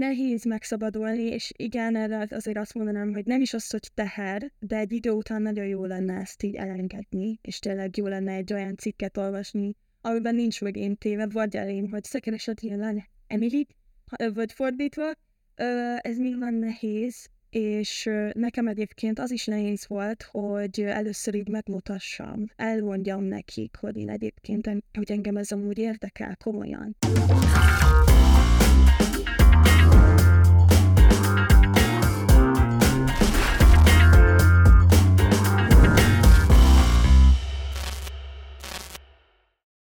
nehéz megszabadulni, és igen, erre azért azt mondanám, hogy nem is az, hogy teher, de egy idő után nagyon jó lenne ezt így elengedni, és tényleg jó lenne egy olyan cikket olvasni, amiben nincs meg én téve, vagy elém, hogy szekereset jelen Emily, vagy fordítva, ez nyilván nehéz, és nekem egyébként az is nehéz volt, hogy először így megmutassam, elmondjam nekik, hogy én egyébként, hogy engem ez amúgy érdekel komolyan.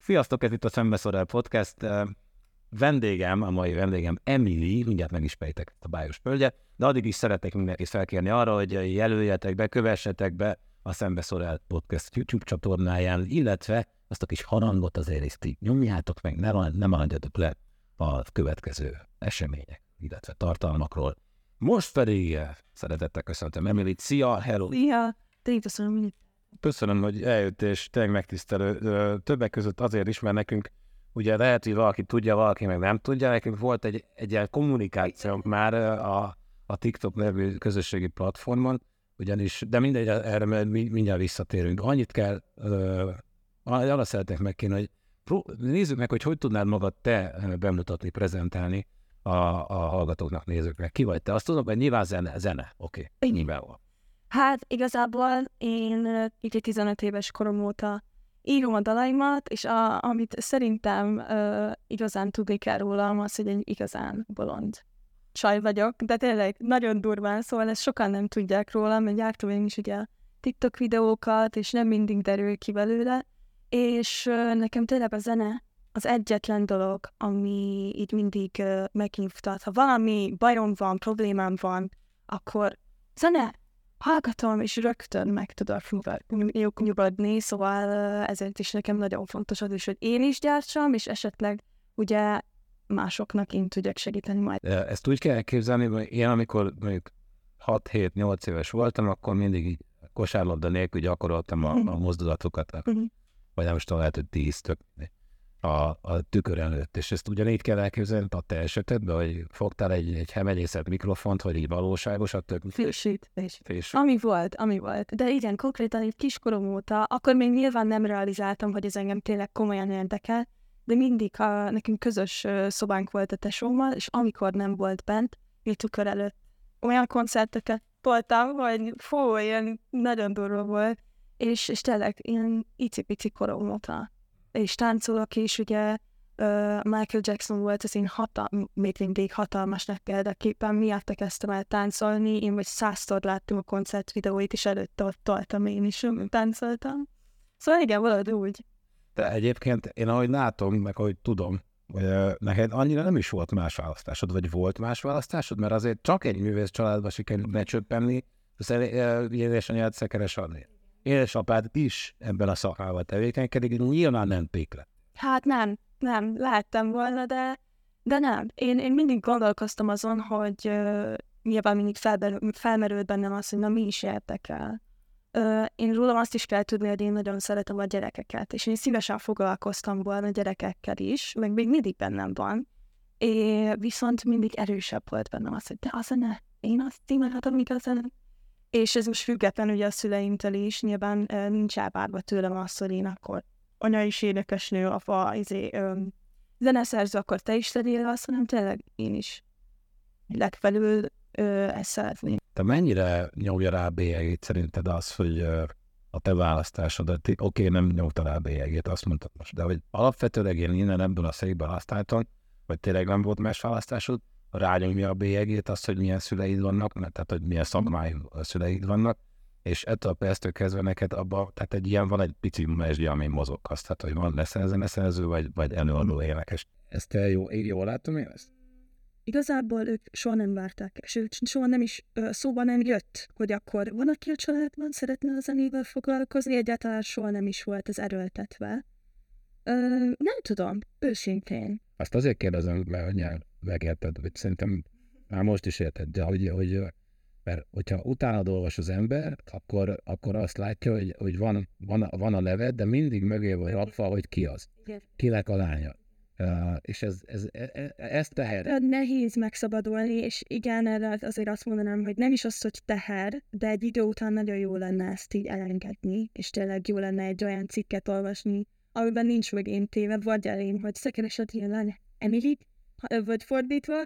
Sziasztok, ez itt a Szembeszorál Podcast. Vendégem, a mai vendégem Emily, mindjárt meg is pejtek a bájos pölgye, de addig is szeretnék mindenkit felkérni arra, hogy jelöljetek be, kövessetek be a Szembeszorál Podcast YouTube csatornáján, illetve azt a kis harangot azért is ti nyomjátok meg, ne, ne maradjatok le a következő események, illetve tartalmakról. Most pedig szeretettel köszöntöm Emily. Szia, hello! Szia! Tényleg köszönöm, Köszönöm, hogy eljött, és tényleg megtisztelő. Többek között azért is, mert nekünk ugye lehet, hogy valaki tudja, valaki meg nem tudja. Nekünk volt egy, egy ilyen kommunikáció már a, a TikTok nevű közösségi platformon, ugyanis, de mindegy, erre mindjárt visszatérünk. Annyit kell, uh, arra szeretnék megkérni, hogy pró- nézzük meg, hogy hogy tudnád magad te bemutatni, prezentálni a, a hallgatóknak, nézőknek. Ki vagy te? Azt tudom, hogy nyilván zene, zene. oké, okay. nyilván van. Hát igazából én így 15 éves korom óta írom a dalaimat, és a, amit szerintem uh, igazán tudni kell rólam, az, hogy egy igazán bolond csaj vagyok, de tényleg nagyon durván, szóval ezt sokan nem tudják rólam, mert gyártom én is ugye TikTok videókat, és nem mindig derül ki belőle, és uh, nekem tényleg a zene az egyetlen dolog, ami így mindig uh, megnyugtat. Ha valami bajom van, problémám van, akkor zene, hallgatom, és rögtön meg tudok nyugodni, szóval ezért is nekem nagyon fontos az is, hogy én is gyártsam, és esetleg ugye másoknak én tudjak segíteni majd. Ezt úgy kell elképzelni, hogy én amikor mondjuk 6-7-8 éves voltam, akkor mindig így kosárlabda nélkül gyakoroltam a, a mhm. mozdulatokat, uh-huh. vagy nem is tudom, lehet, hogy 10 tök a, a tükör előtt. És ezt ugyanígy kell elképzelni a te esetedben, hogy fogtál egy, egy hemenyészet mikrofont, hogy így a tök... Fésít. Fés. Ami volt, ami volt. De igen, konkrétan egy kiskorom óta, akkor még nyilván nem realizáltam, hogy ez engem tényleg komolyan érdekel, de mindig a, nekünk közös szobánk volt a tesómmal, és amikor nem volt bent, így tükör előtt olyan koncerteket voltam, hogy fú, ilyen nagyon durva volt, és, és tényleg ilyen icipici korom óta és táncolok is, ugye uh, Michael Jackson volt az én hatal- még mindig hatalmasnak példaképpen, miatt kezdtem el táncolni, én vagy százszor láttam a koncert videóit, és előtte ott toltam én is, táncoltam. Szóval igen, valahogy úgy. De egyébként én ahogy látom, meg ahogy tudom, hogy neked annyira nem is volt más választásod, vagy volt más választásod, mert azért csak egy művész családba sikerült becsöppenni, édesanyád szekeres adni édesapád is ebben a szakmában tevékenykedik, nyilván nem pékle. Hát nem, nem, lehettem volna, de, de nem. Én, én mindig gondolkoztam azon, hogy uh, nyilván mindig felmerült, felmerült bennem az, hogy na mi is érdekel. Uh, én rólam azt is kell tudni, hogy én nagyon szeretem a gyerekeket, és én szívesen foglalkoztam volna gyerekekkel is, meg még mindig bennem van, és viszont mindig erősebb volt bennem az, hogy de a ne, én azt imádhatom igazán, és ez most független ugye a szüleimtől is, nyilván nincs elvárva tőlem azt, hogy én akkor anya is énekesnő, apa, izé, um, zeneszerző, akkor te is legyél azt, hanem tényleg én is legfelül uh, ezt szeretném. Te mennyire nyomja rá bélyegét szerinted az, hogy a te választásodat, oké, okay, nem nyomta rá bélyegét, azt mondtad most, de hogy alapvetőleg én innen ebből a székből vagy tényleg nem volt más választásod, rányomja a bélyegét, azt, hogy milyen szüleid vannak, tehát hogy milyen szakmájú szüleid vannak, és ettől a perctől kezdve neked abban, tehát egy ilyen van egy pici mesdje, ami mozoghatsz, tehát hogy van leszel zeneszerző, vagy, vagy előadó énekes. Ezt te jó, jól látom én ezt? Igazából ők soha nem várták, és ők soha nem is ö, szóba nem jött, hogy akkor van, aki a családban szeretne a zenével foglalkozni, egyáltalán soha nem is volt ez erőltetve. Ö, nem tudom, őszintén. Azt azért kérdezem, mert nyelv megérted, vagy szerintem már most is érted, de hogy, hogy mert hogyha utána olvas az ember, akkor, akkor azt látja, hogy, hogy van, van, van a neved, de mindig mögé vagy rakva, hogy ki az. Kinek a lánya. Uh, és ez, ez, ez, e, ez teher. Nehéz megszabadulni, és igen, erre azért azt mondanám, hogy nem is az, hogy teher, de egy idő után nagyon jó lenne ezt így elengedni, és tényleg jó lenne egy olyan cikket olvasni, amiben nincs meg én téve, vagy elém, hogy szekeresed jelen Emily, vagy fordítva,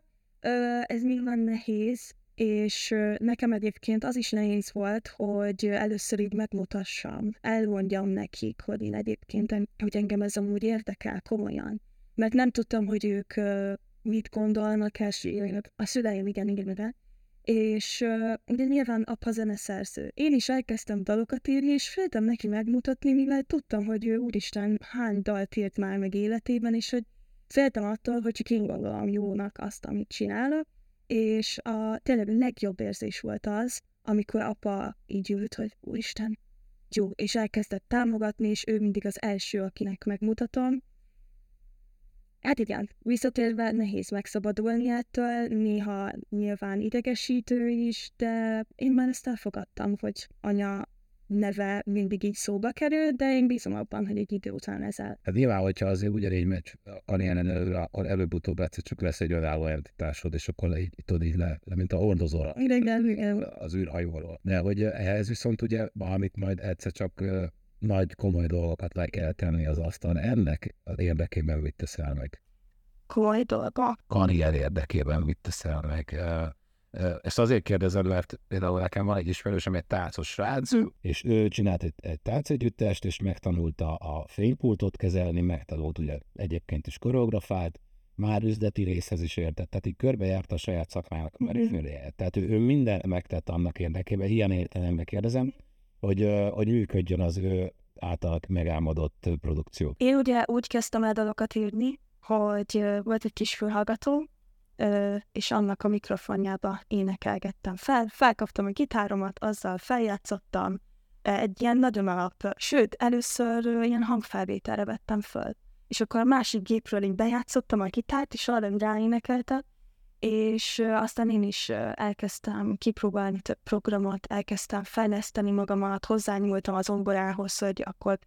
ez nyilván nehéz, és nekem egyébként az is nehéz volt, hogy először így megmutassam, elmondjam nekik, hogy én egyébként, hogy engem ez amúgy érdekel komolyan. Mert nem tudtam, hogy ők mit gondolnak, és a szüleim igen, igen, igen. És ugye nyilván apa zeneszerző. Én is elkezdtem dalokat írni, és féltem neki megmutatni, mivel tudtam, hogy ő úristen hány dalt írt már meg életében, és hogy féltem attól, hogy csak én gondolom jónak azt, amit csinálok és a tényleg legjobb érzés volt az, amikor apa így ült, hogy úristen, jó, és elkezdett támogatni, és ő mindig az első, akinek megmutatom. Hát igen, visszatérve nehéz megszabadulni ettől, néha nyilván idegesítő is, de én már ezt elfogadtam, hogy anya neve mindig így szóba kerül, de én bízom abban, hogy egy idő után ezzel. Hát nyilván, hogyha azért ugyanígy megy ilyen elő, akkor előbb-utóbb egyszer csak lesz egy önálló entitásod, és akkor így, tudod így le, le mint a hordozóra. Igen, Az űrhajóról. De hogy ehhez viszont ugye, amit majd egyszer csak uh, nagy komoly dolgokat le kell tenni az asztalon, ennek az érdekében mit teszel meg? Komoly dolgok? Karrier érdekében mit teszel meg? Ezt azért kérdezem, mert például nekem van egy ismerősöm, egy táncos srác, és ő csinált egy, egy táncegyüttest, és megtanulta a fénypultot kezelni, megtanult ugye egyébként is koreografált, már üzleti részhez is értett, tehát így körbejárta a saját szakmának a merőfőréjét. Tehát ő, ő minden megtett annak érdekében, ilyen értelemben kérdezem, hogy, hogy működjön az ő által megálmodott produkció. Én ugye úgy kezdtem el dalokat írni, hogy volt egy kis fülhallgató, és annak a mikrofonjába énekelgettem fel. Felkaptam a gitáromat, azzal feljátszottam, egy ilyen nagyon alap, sőt, először ilyen hangfelvételre vettem föl. És akkor a másik gépről így bejátszottam a gitárt, és arra ráénekeltem, és aztán én is elkezdtem kipróbálni több programot, elkezdtem fejleszteni magamat, hozzányúltam az ongorához, hogy akkor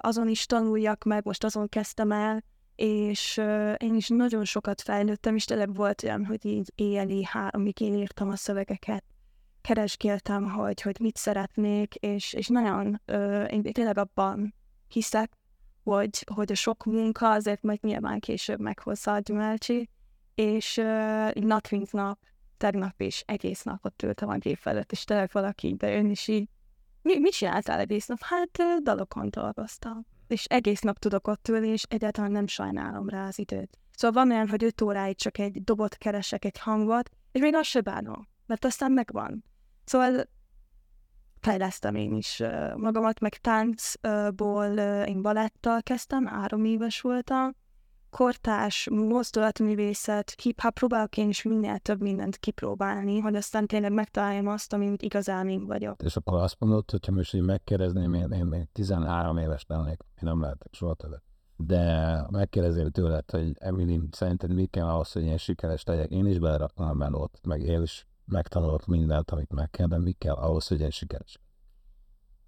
azon is tanuljak meg, most azon kezdtem el, és uh, én is nagyon sokat fejlődtem, és tényleg volt olyan, hogy így éjjeli, amíg én írtam a szövegeket, keresgéltem, hogy, hogy mit szeretnék, és, és nagyon uh, én tényleg abban hiszek, hogy, hogy a sok munka azért meg nyilván később meghozza a gyümölcsi, és uh, nap mint nap, tegnap is egész napot ültem a gép felett, és tényleg valaki bejön, és így, mi, mit csináltál egész nap? Hát dalokon dolgoztam és egész nap tudok ott ülni, és egyáltalán nem sajnálom rá az időt. Szóval van olyan, hogy öt óráig csak egy dobot keresek, egy hangot, és még azt se bánom, mert aztán megvan. Szóval fejlesztem én is magamat, meg táncból én balettal kezdtem, három éves voltam, kortás, mozdulatművészet, hip-hop, próbálok én is minél több mindent kipróbálni, hogy aztán tényleg megtaláljam azt, amit igazán én vagyok. És akkor azt mondod, hogyha most így megkérdezném, én, én még 13 éves lennék, én nem lehetek soha többet. De megkérdezél tőled, hogy Emily, szerinted mi kell ahhoz, hogy én sikeres legyek? Én is beleraknám melót, meg én is megtanulok mindent, amit meg kell, de mi kell ahhoz, hogy én sikeres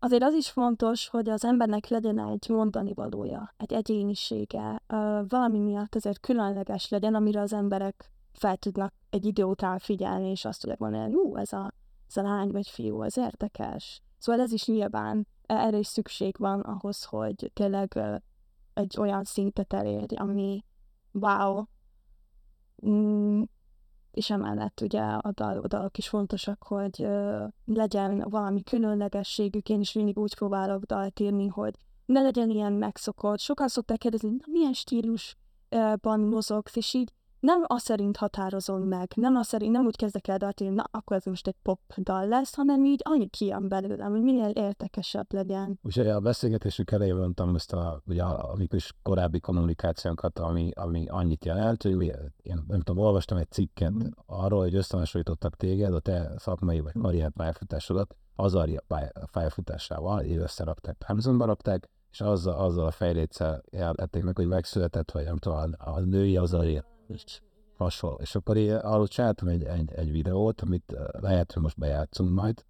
Azért az is fontos, hogy az embernek legyen egy mondani valója, egy egyénisége, valami miatt azért különleges legyen, amire az emberek fel tudnak egy idő után figyelni, és azt tudják mondani, hogy ez a, ez a lány vagy fiú, ez érdekes. Szóval ez is nyilván, e, erre is szükség van ahhoz, hogy tényleg egy olyan szintet elérj, ami wow, mm, és emellett ugye a, dal, a dalok is fontosak, hogy ö, legyen valami különlegességük, én is mindig úgy próbálok dalt írni, hogy ne legyen ilyen megszokott. Sokan szokták kérdezni, na, milyen stílusban mozogsz, és így nem azt szerint határozom meg, nem azt szerint, nem úgy kezdek el dalt írni, na akkor ez most egy pop dal lesz, hanem így annyi kijön belőlem, hogy minél értekesebb legyen. Ugye a beszélgetésünk elején mondtam ezt a, ugye a, a is korábbi kommunikációnkat, ami, ami annyit jelent, hogy én nem tudom, olvastam egy cikket mm. arról, hogy összehasonlítottak téged, a te szakmai vagy karrier pályafutásodat, az a pályafutásával, így összerakták, Párhuzonba rakták, és azzal, azzal a fejléccel jellették meg, hogy megszületett, vagy nem tudom, a, a női az a és hasonló. És akkor én arról csináltam egy, egy, egy videót, amit lehet, hogy most bejátszunk majd,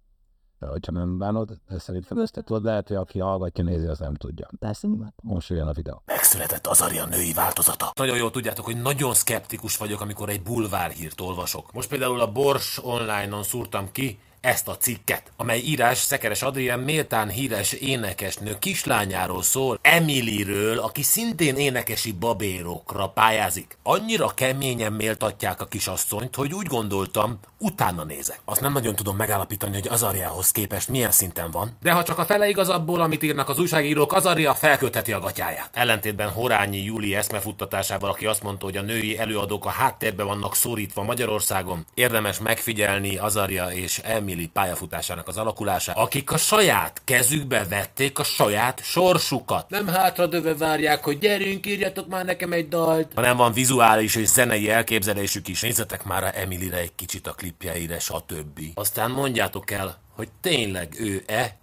hogyha nem bánod, de szerintem ezt tudod, lehet, hogy aki hallgatja, nézi, az nem tudja. Persze, most jön a videó. Megszületett az Aria női változata. Nagyon jól tudjátok, hogy nagyon szkeptikus vagyok, amikor egy bulvárhírt olvasok. Most például a Bors online-on szúrtam ki, ezt a cikket, amely írás Szekeres Adrián méltán híres énekesnő kislányáról szól, Emilyről, aki szintén énekesi babérokra pályázik. Annyira keményen méltatják a kisasszonyt, hogy úgy gondoltam, utána nézek. Azt nem nagyon tudom megállapítani, hogy Azariához képest milyen szinten van, de ha csak a fele igaz abból, amit írnak az újságírók, Azaria felkötheti a gatyáját. Ellentétben Horányi Júli eszmefuttatásával, aki azt mondta, hogy a női előadók a háttérbe vannak szorítva Magyarországon, érdemes megfigyelni Azaria és Emily Emily pályafutásának az alakulása, akik a saját kezükbe vették a saját sorsukat. Nem hátradöve várják, hogy gyerünk, írjatok már nekem egy dalt, hanem van vizuális és zenei elképzelésük is. Nézzetek már a Emilyre egy kicsit a klipjeire, stb. Aztán mondjátok el, hogy tényleg ő-e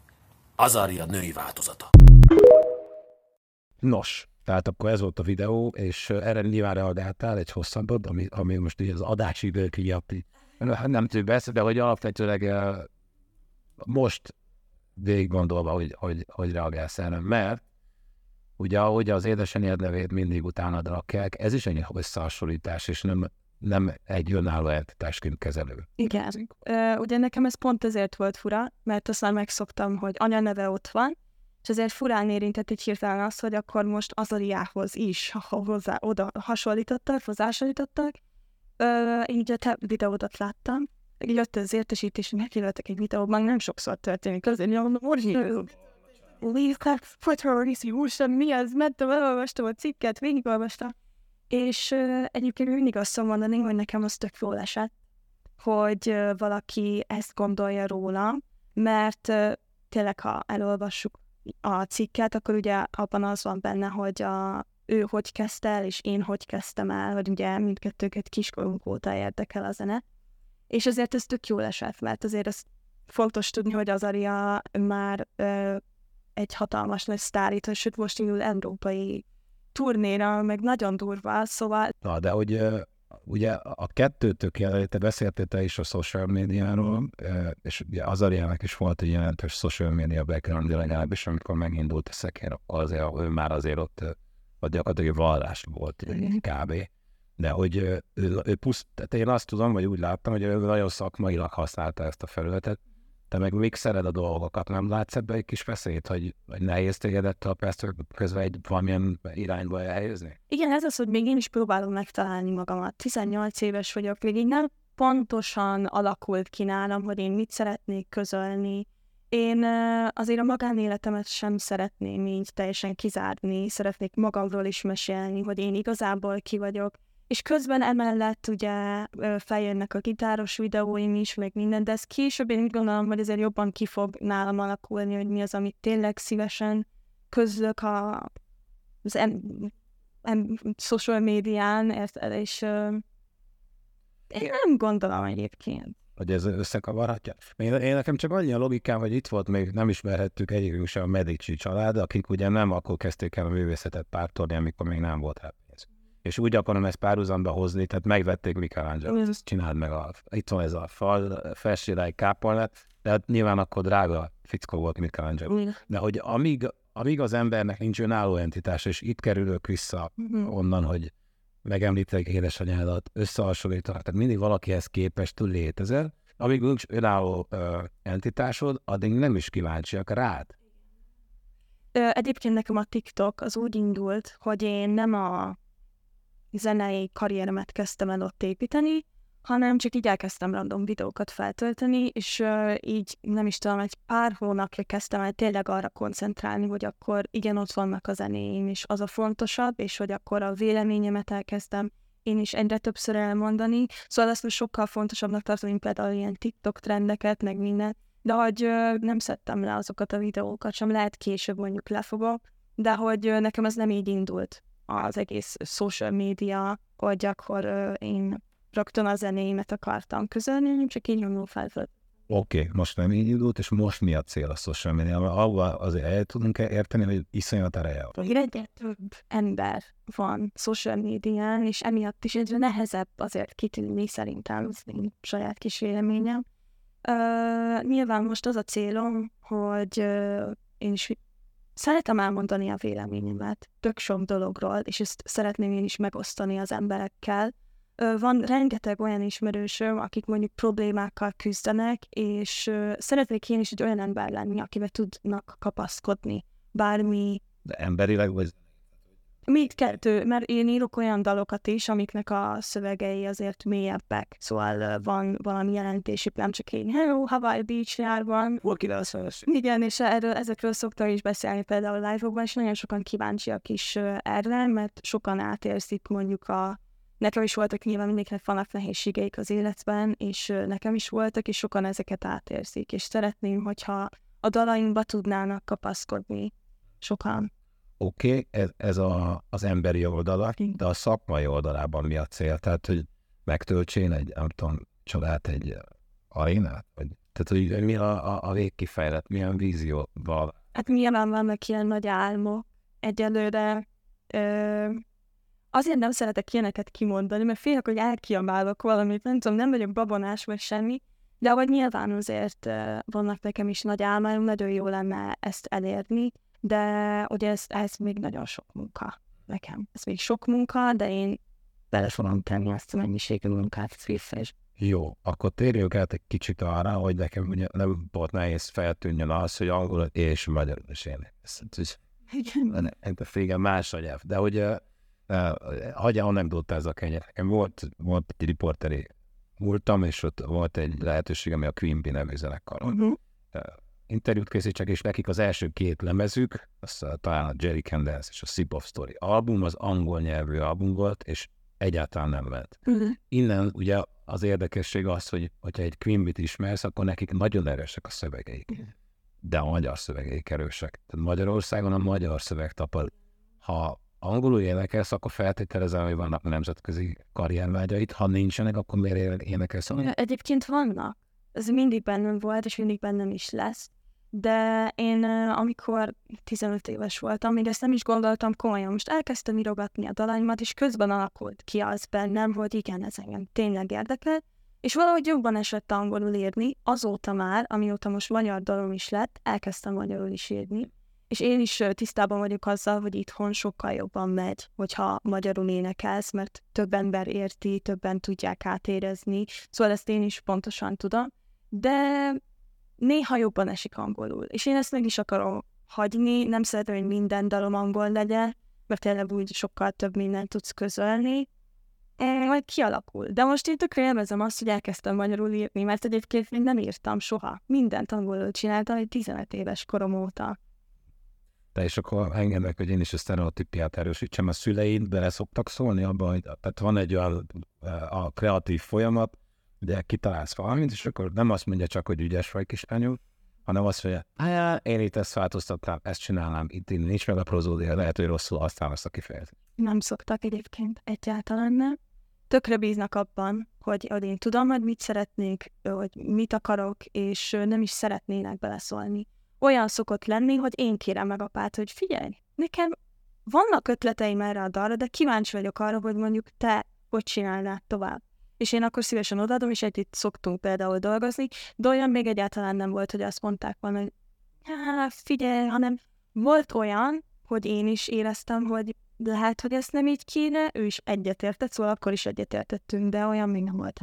Azaria női változata. Nos, tehát akkor ez volt a videó, és erre nyilván reagáltál egy hosszabbat, ami, ami most így az adási idő nem tudom persze, de hogy alapvetőleg most végig gondolva, hogy, hogy, hogy reagálsz erre, mert ugye ahogy az édesanyád nevét mindig utánad rakják, ez is egy összehasonlítás, és nem, nem egy önálló entitásként kezelő. Igen. Ugye nekem ez pont ezért volt fura, mert aztán megszoktam, hogy anya neve ott van, és ezért furán érintett egy hirtelen az, hogy akkor most Azariához is hozzá, oda hasonlítottak, hozzásolítottak, Ö, így a te videódat láttam, így jött az értesítés, hogy meghívottak egy videóban, nem sokszor történik, azért mondom, Orsi, Fogyhariszi úrsan, mi az? Mentem, elolvastam a cikket, végigolvastam. És uh, egyébként mindig azt mondani, hogy nekem az tök jól esett, hogy uh, valaki ezt gondolja róla, mert uh, tényleg, ha elolvassuk a cikket, akkor ugye abban az van benne, hogy a ő hogy kezdte el, és én hogy kezdtem el, hogy ugye mindkettőket kiskorunk óta érdekel a zene. És azért ez tök jól esett, mert azért ez fontos tudni, hogy az Aria már ö, egy hatalmas nagy sztárít, sőt most indul európai turnéra, meg nagyon durva, szóval... Na, de hogy ugye a kettőtök jelenléte, beszéltél te is a social médiáról, és ugye az Ariának is volt egy jelentős social media background legalábbis, amikor megindult a szekér, azért, ő már azért ott vagy gyakorlatilag vallás volt kb. De hogy ő, ő, puszt, tehát én azt tudom, vagy úgy láttam, hogy ő nagyon szakmailag használta ezt a felületet, te meg mixered a dolgokat, nem látsz ebbe egy kis veszélyt, hogy, hogy nehéz téged ettől persze közben egy valamilyen irányba elhelyezni? Igen, ez az, hogy még én is próbálom megtalálni magamat. 18 éves vagyok, még így nem pontosan alakult ki nálam, hogy én mit szeretnék közölni, én azért a magánéletemet sem szeretném így teljesen kizárni, szeretnék magamról is mesélni, hogy én igazából ki vagyok, és közben emellett ugye feljönnek a gitáros videóim is, meg minden, de ez később én úgy gondolom, hogy ezért jobban ki fog nálam alakulni, hogy mi az, amit tényleg szívesen közlök a, az em, em, social médián, és uh, én nem gondolom egyébként hogy ez összekavarhatja. Én, én nekem csak annyi a logikám, hogy itt volt még nem ismerhettük egyikünk sem a Medici család, akik ugye nem akkor kezdték el a művészetet pártolni, amikor még nem volt rá pénz. És úgy akarom ezt párhuzamba hozni, tehát megvették Michelangelo, ezt csináld meg a, itt van ez a fal, felsőráj kápolnát, de hát nyilván akkor drága fickó volt Michelangelo. De hogy amíg, amíg az embernek nincs önálló entitás, és itt kerülök vissza mhm. onnan, hogy megemlítek édesanyádat, összehasonlítanak, tehát mindig valakihez képest létezel, amíg nincs önálló ö, entitásod, addig nem is kíváncsiak rád. Ö, egyébként nekem a TikTok az úgy indult, hogy én nem a zenei karrieremet kezdtem el ott építeni, hanem csak így elkezdtem random videókat feltölteni, és uh, így nem is tudom, egy pár hónapja kezdtem el tényleg arra koncentrálni, hogy akkor igen, ott vannak a zenéim, és az a fontosabb, és hogy akkor a véleményemet elkezdtem én is egyre többször elmondani, szóval ezt most sokkal fontosabbnak tartom, mint például ilyen TikTok trendeket, meg minden, de hogy uh, nem szedtem le azokat a videókat sem, lehet később mondjuk lefogok, de hogy uh, nekem ez nem így indult az egész social media, hogy akkor uh, én rögtön a zenéimet akartam közölni, csak így nyomó felföld. Oké, okay, most nem így indult, és most mi a cél a social media? Ahova azért el tudunk érteni, hogy iszonyat ereje. Egyre több ember van social médián, és emiatt is egyre nehezebb azért kitűnni szerintem, az én saját kis véleményem. Uh, nyilván most az a célom, hogy uh, én is szeretem elmondani a véleményemet tök sok dologról, és ezt szeretném én is megosztani az emberekkel. Van rengeteg olyan ismerősöm, akik mondjuk problémákkal küzdenek, és szeretnék én is egy olyan ember lenni, akivel tudnak kapaszkodni. Bármi... De emberileg vagy Mindkettő, mert én írok olyan dalokat is, amiknek a szövegei azért mélyebbek. Szóval van valami jelentési, nem csak én, hello, Hawaii Beach járban. Valaki Igen, és erről, ezekről szoktam is beszélni például a live-okban, és nagyon sokan kíváncsiak is erre, mert sokan átérzik mondjuk a Nekem is voltak nyilván mindenkinek vannak nehézségeik az életben, és nekem is voltak, és sokan ezeket átérzik, és szeretném, hogyha a dalainkba tudnának kapaszkodni sokan. Oké, okay, ez, ez a, az emberi oldala, de a szakmai oldalában mi a cél? Tehát, hogy megtöltsén egy, nem tudom, csodát, egy arénát? Vagy, tehát, hogy mi a, a, a végkifejlet, milyen vízióval? Hát nyilván vannak ilyen nagy álmok. Egyelőre ö, azért nem szeretek ilyeneket kimondani, mert félek, hogy elkiabálok valamit, nem tudom, nem vagyok babonás vagy semmi, de ahogy nyilván azért vannak nekem is nagy álmaim, nagyon jó lenne ezt elérni, de ugye ez, ez még nagyon sok munka nekem. Ez még sok munka, de én bele fogom tenni azt a mennyiségű munkát vissza is. Jó, akkor térjünk át egy kicsit arra, hogy nekem ugye nem volt nehéz feltűnjön az, hogy angol és magyar is én. Igen. Igen, más a nyelv. De hogy uh, hagyja ez a kenyer. Nekem volt, volt egy riporteri múltam, és ott volt egy lehetőség, ami a Queen Bee nevű zenekar. Uh-huh interjút készítsek, és nekik az első két lemezük, az talán a Jerry Candles és a Sip of Story album, az angol nyelvű album volt, és egyáltalán nem ment. Uh-huh. Innen ugye az érdekesség az, hogy hogyha egy Quimbit ismersz, akkor nekik nagyon erősek a szövegeik. Uh-huh. De a magyar szövegeik erősek. Tehát Magyarországon a magyar szöveg tapad. Ha angolul énekelsz, akkor feltételezem, hogy vannak nemzetközi karriervágyait. Ha nincsenek, akkor miért énekelsz? Egyébként vannak. Ez mindig bennem volt, és mindig bennem is lesz de én amikor 15 éves voltam, még ezt nem is gondoltam komolyan, most elkezdtem írogatni a dalaimat, és közben alakult ki az bennem, hogy igen, ez engem tényleg érdekel, és valahogy jobban esett angolul írni, azóta már, amióta most magyar dalom is lett, elkezdtem magyarul is írni, és én is tisztában vagyok azzal, hogy itthon sokkal jobban megy, hogyha magyarul énekelsz, mert több ember érti, többen tudják átérezni, szóval ezt én is pontosan tudom, de néha jobban esik angolul. És én ezt meg is akarom hagyni, nem szeretem, hogy minden dalom angol legyen, mert tényleg úgy sokkal több mindent tudsz közölni, e, majd kialakul. De most én tökre élvezem azt, hogy elkezdtem magyarul írni, mert egyébként még nem írtam soha. Mindent angolul csináltam egy 15 éves korom óta. De és akkor engednek, hogy én is a sztereotípiát erősítsem. A szüleid bele szoktak szólni abban, hogy tehát van egy olyan a kreatív folyamat, ugye kitalálsz valamit, és akkor nem azt mondja csak, hogy ügyes vagy kislányú, hanem azt mondja, hát én itt ezt változtatnám, ezt csinálnám, itt nincs meg a prozódia, lehet, hogy rosszul használom ezt a kifejezést. Nem szoktak egyébként egyáltalán nem. Tökre bíznak abban, hogy, hogy én tudom, hogy mit szeretnék, hogy mit akarok, és nem is szeretnének beleszólni. Olyan szokott lenni, hogy én kérem meg apát, hogy figyelj, nekem vannak ötleteim erre a dalra, de kíváncsi vagyok arra, hogy mondjuk te hogy csinálnád tovább és én akkor szívesen odaadom, és együtt szoktunk például dolgozni, de olyan még egyáltalán nem volt, hogy azt mondták volna, hogy hát figyelj, hanem volt olyan, hogy én is éreztem, hogy lehet, hogy ezt nem így kéne, ő is egyetértett, szóval akkor is egyetértettünk, de olyan még nem volt.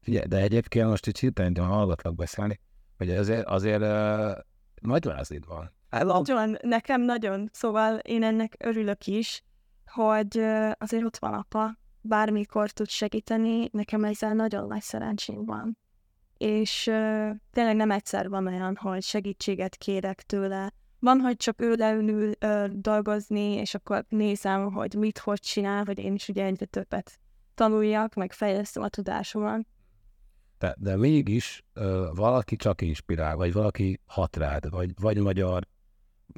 Figyelj, de egyébként most itt hirtelen hallgatlak beszélni, hogy azért, azért uh, nagy vázid van. Nagyon, nekem nagyon, szóval én ennek örülök is, hogy uh, azért ott van apa, bármikor tud segíteni, nekem ezzel nagyon nagy szerencsém van. És uh, tényleg nem egyszer van olyan, hogy segítséget kérek tőle. Van, hogy csak ő leülül uh, dolgozni, és akkor nézem, hogy mit, hogy csinál, hogy én is ugye egyre többet tanuljak, meg fejlesztem a tudásomat. De, de mégis uh, valaki csak inspirál, vagy valaki hat rád, vagy, vagy magyar,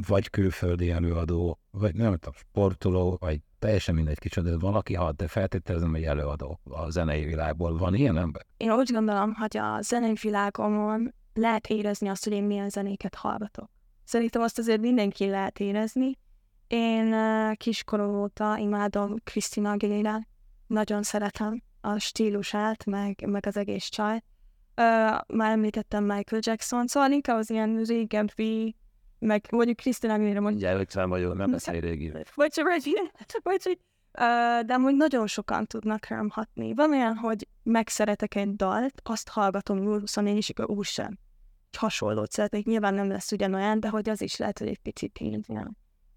vagy külföldi előadó, vagy nem tudom, sportoló, vagy teljesen mindegy kicsoda, valaki hat, de feltételezem, hogy előadó a zenei világból. Van ilyen ember? Én úgy gondolom, hogy a zenei világomon lehet érezni azt, hogy én milyen zenéket hallgatok. Szerintem azt azért mindenki lehet érezni. Én kiskorom óta imádom Krisztina Aguilera, nagyon szeretem a stílusát, meg, meg az egész csaj. már említettem Michael Jackson, szóval inkább az ilyen régebbi, meg mondjuk Krisztina Aguilera. Ugye előtt vagyok, nem beszélj régi. Vagy, vagy, vagy, vagy, de amúgy nagyon sokan tudnak rám hatni. Van olyan, hogy megszeretek egy dalt, azt hallgatom 24 és akkor úgy sem. Egy hasonlót szeretnék, nyilván nem lesz ugyanolyan, de hogy az is lehet, hogy egy picit így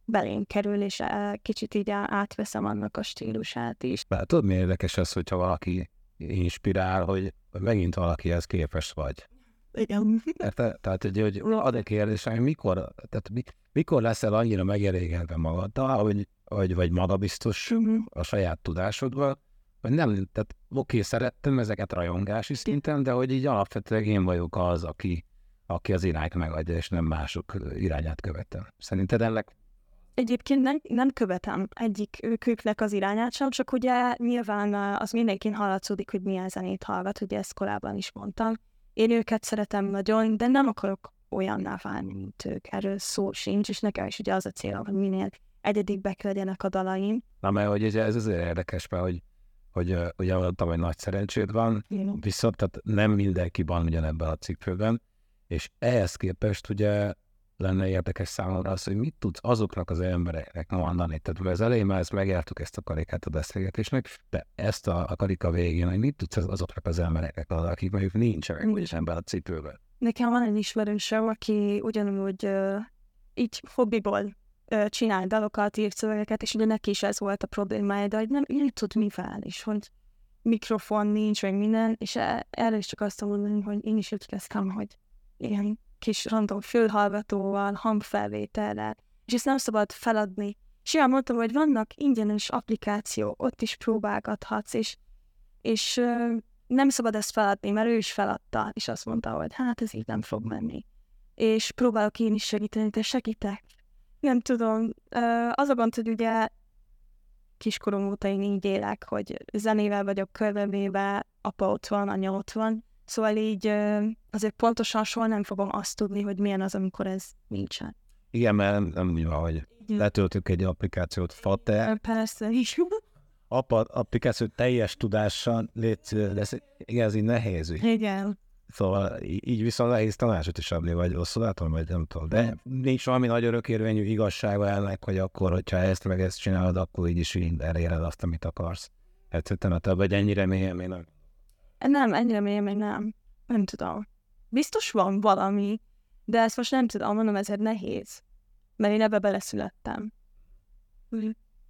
belém kerül, és kicsit így átveszem annak a stílusát is. Bár tudod, mi érdekes az, hogyha valaki inspirál, hogy megint valakihez képes vagy. Igen. Te, tehát, hogy, hogy ad egy kérdés, hogy mikor, tehát mi, mikor leszel annyira megelégedve magaddal, hogy, hogy vagy magabiztos uh-huh. a saját tudásodban, hogy nem, tehát oké, okay, szerettem ezeket rajongási szinten, de hogy így alapvetően én vagyok az, aki, aki az irányt megadja, és nem mások irányát követem. Szerinted ennek Egyébként nem, nem követem egyik őknek az irányát sem, csak ugye nyilván az mindenkin hallatszódik, hogy milyen zenét hallgat, ugye ezt korábban is mondtam. Én őket szeretem nagyon, de nem akarok olyanná válni, mint ők. Erről szó sincs, és nekem is ugye az a célom, hogy minél egyedibbek legyenek a dalaim. Na, mert hogy ez azért érdekes, mert hogy, hogy ugye mondtam, hogy nagy szerencséd van, Igen. viszont tehát nem mindenki van ugyanebben a cipőben, és ehhez képest ugye lenne érdekes számomra az, hogy mit tudsz azoknak az embereknek mondani. Tehát az elején már ezt megjártuk ezt a karikát a beszélgetésnek, de ezt a, a karika végén, hogy mit tudsz azoknak az embereknek adni, akik mondjuk nincsenek úgyis ebben a cipőben. Nekem van egy ismerősöm, aki ugyanúgy uh, így hobbiból uh, csinál dalokat, írt szövegeket, és ugye neki is ez volt a problémája, de hogy nem, nem tud mivel, és hogy mikrofon nincs, meg minden, és e, erre is csak azt mondani, hogy én is úgy kezdtem, hogy ilyen kis random fülhallgatóval, hangfelvétellel, és ezt nem szabad feladni. És olyan mondtam, hogy vannak ingyenes applikációk, ott is próbálgathatsz, és, és nem szabad ezt feladni, mert ő is feladta, és azt mondta, hogy hát ez így nem fog menni. És próbálok én is segíteni, de segítek. Nem tudom, az a gond, hogy ugye kiskorom óta én így élek, hogy zenével vagyok körbevéve, apa ott van, anya ott van, Szóval így azért pontosan soha nem fogom azt tudni, hogy milyen az, amikor ez nincsen. Igen, mert nem úgy van, hogy letöltök egy applikációt, Fate. Persze, is. Apa, applikáció teljes tudással létsz, lesz, igen, ez így nehéz. Igen. Szóval így viszont nehéz tanácsot is adni, vagy rosszul látom, vagy nem tudom. De nincs valami nagy örökérvényű igazsága ennek, hogy akkor, hogyha ezt meg ezt csinálod, akkor így is így eléred azt, amit akarsz. Egyszerűen a több, vagy ennyire mélyen még nem. Ennyire még, még nem. Nem tudom. Biztos van valami, de ezt most nem tudom, mondom, ezért nehéz. Mert én ebbe beleszülettem.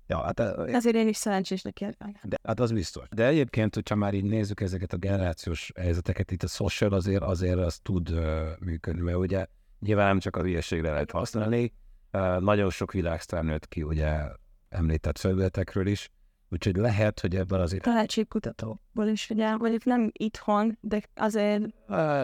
Ja, hát, Ezért én is szerencsésnek érzem. De, hát az biztos. De egyébként, hogyha már így nézzük ezeket a generációs helyzeteket, itt a social azért, azért az tud uh, működni, mert ugye nyilván nem csak a hülyeségre lehet használni, uh, nagyon sok világsztár nőtt ki, ugye említett felületekről is, Úgyhogy lehet, hogy ebben azért... Tehetségkutatóból is, ugye, mondjuk nem itthon, de azért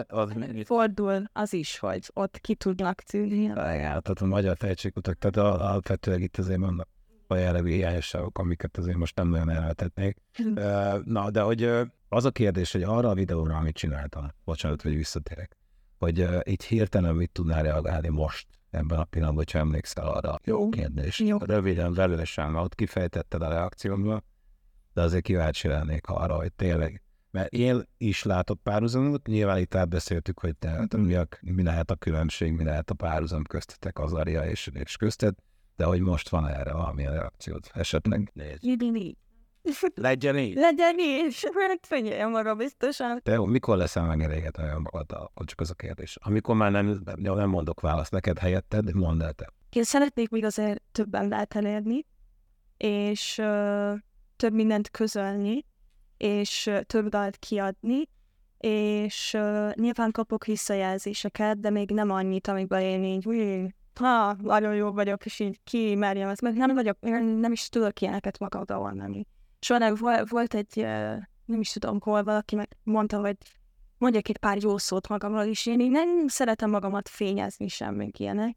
az fordul az is, hogy ott ki tudnak tűnni. Igen, tehát a magyar tehetségkutak, tehát alapvetően itt azért vannak a jellegű hiányosságok, amiket azért most nem nagyon elvetetnék. Hm. Na, de hogy az a kérdés, hogy arra a videóra, amit csináltam, bocsánat, hogy visszatérek, hogy itt hirtelen mit tudnál reagálni most ebben a pillanatban, hogyha emlékszel arra. Jó kérdés. Jó. Röviden, velősen, ott kifejtetted a reakciómban, de azért kíváncsi lennék arra, hogy tényleg, mert én is látok párhuzamot, nyilván itt átbeszéltük, hogy te, mm-hmm. mi, a, mi lehet a különbség, mi lehet a párhuzam köztetek, az Aria és, és köztet, de hogy most van erre valamilyen reakciót, esetleg nézd. Legyen így. Legyen így. Hát figyeljem maga biztosan. Te mikor leszel megelégedve olyan magaddal? Csak az a kérdés. Amikor már nem, nem mondok választ neked helyetted, mondd el te. Én szeretnék még azért többen lehet elérni, és uh, több mindent közölni, és uh, több dalt kiadni, és uh, nyilván kapok visszajelzéseket, de még nem annyit, amikben én így, úgy, ha, nagyon jó vagyok, és így kimerjem ezt, mert nem vagyok, nem is tudok ilyeneket magamra mondani soha volt egy, nem is tudom hol, valaki meg mondta, hogy mondjak egy pár jó szót magamról is, én nem szeretem magamat fényezni sem, még ilyenek.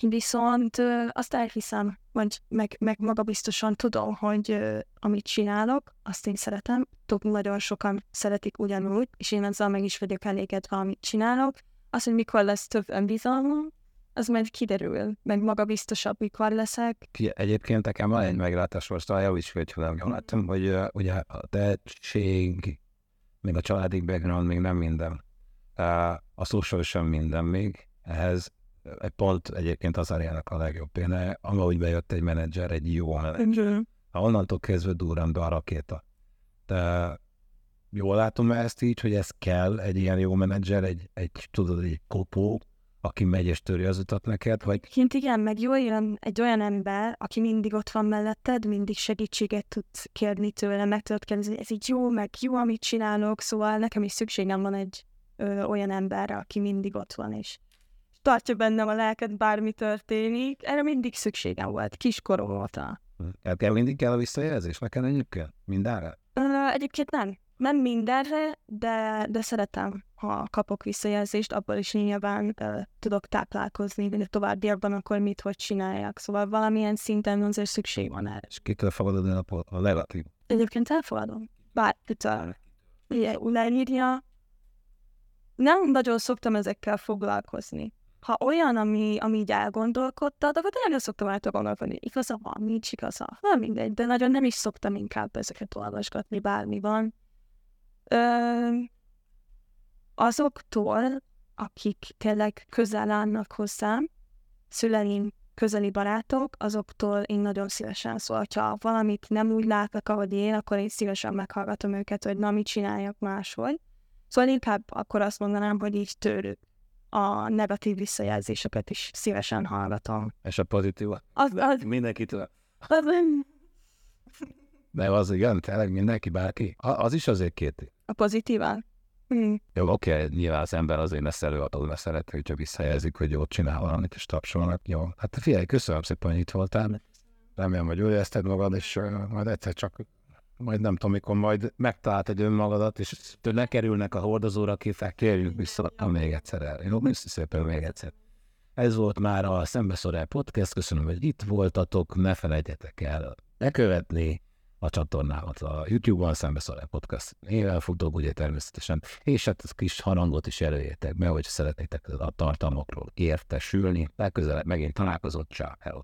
Viszont azt elhiszem, vagy meg, meg magabiztosan tudom, hogy amit csinálok, azt én szeretem. Tudok, nagyon sokan szeretik ugyanúgy, és én ezzel meg is vagyok elégedve, amit csinálok. Az, hogy mikor lesz több önbizalmam, az majd kiderül, meg magabiztosabb, mikor leszek. Egyébként nekem van egy meglátás most, a is, hogy nem jól láttam, hogy uh, ugye a tehetség még a családi background még nem minden. A social sem minden még. Ehhez egy pont egyébként az Ariának a legjobb példája, ahogy bejött egy menedzser, egy jó menedzser. Ha onnantól kezdve durran be a rakéta. De jól látom ezt így, hogy ez kell, egy ilyen jó menedzser, egy, egy tudod, egy kopó, aki megy és töri az utat neked, vagy... Kint igen, meg jó jön egy olyan ember, aki mindig ott van melletted, mindig segítséget tud kérni tőle, meg tudod kérdezni, ez így jó, meg jó, amit csinálok, szóval nekem is szükségem van egy ö, olyan emberre, aki mindig ott van, és tartja bennem a lelket, bármi történik. Erre mindig szükségem volt, kiskorom óta. El kell mindig kell a visszajelzés, neked egyébként? Mindenre? Ö, egyébként nem. Nem mindenre, de, de szeretem, ha kapok visszajelzést, abból is nyilván uh, tudok táplálkozni, de továbbiakban akkor mit, hogy csináljak. Szóval valamilyen szinten azért szükség van erre. És kitől fogadod el a, a negatív? Egyébként elfogadom. Bárkitől leírja. Nem nagyon szoktam ezekkel foglalkozni. Ha olyan, ami, ami így elgondolkodtad, akkor tényleg szoktam el gondolkodni, igaza van, nincs igaza. Nem mindegy, de nagyon nem is szoktam inkább ezeket olvasgatni, bármi van. Azoktól, akik tényleg közel állnak hozzám, szüleim, közeli barátok, azoktól én nagyon szívesen szól. Ha valamit nem úgy látnak, ahogy én, akkor én szívesen meghallgatom őket, hogy na, mit csináljak máshogy. Szóval inkább akkor azt mondanám, hogy így tőlük a negatív visszajelzéseket is szívesen hallgatom. És a pozitív? Az, az, Mindenkitől? az, De az igen, tényleg mindenki, bárki. Az is azért két. A pozitívan? Hm. Jó, oké, okay, nyilván az ember azért lesz előadó, mert szereti, hogyha visszajelzik, hogy jót csinál valamit, és tapsolnak. Jó, hát figyelj, köszönöm szépen, hogy itt voltál. Remélem, hogy jól érezted magad, és uh, majd egyszer csak majd nem tudom, mikor majd megtalált egy önmagadat, és lekerülnek a hordozóra képek, térjünk vissza még egyszer el. Jó, köszönöm szépen még egyszer. Ez volt már a Szembeszorál Podcast, köszönöm, hogy itt voltatok, ne felejtjetek el bekövetni a csatornámat a YouTube-on, Szembeszorál Podcast néven futok, ugye természetesen, és hát ez kis harangot is előjétek be, hogy szeretnétek a tartalmakról értesülni. Legközelebb megint találkozunk, csá, hello.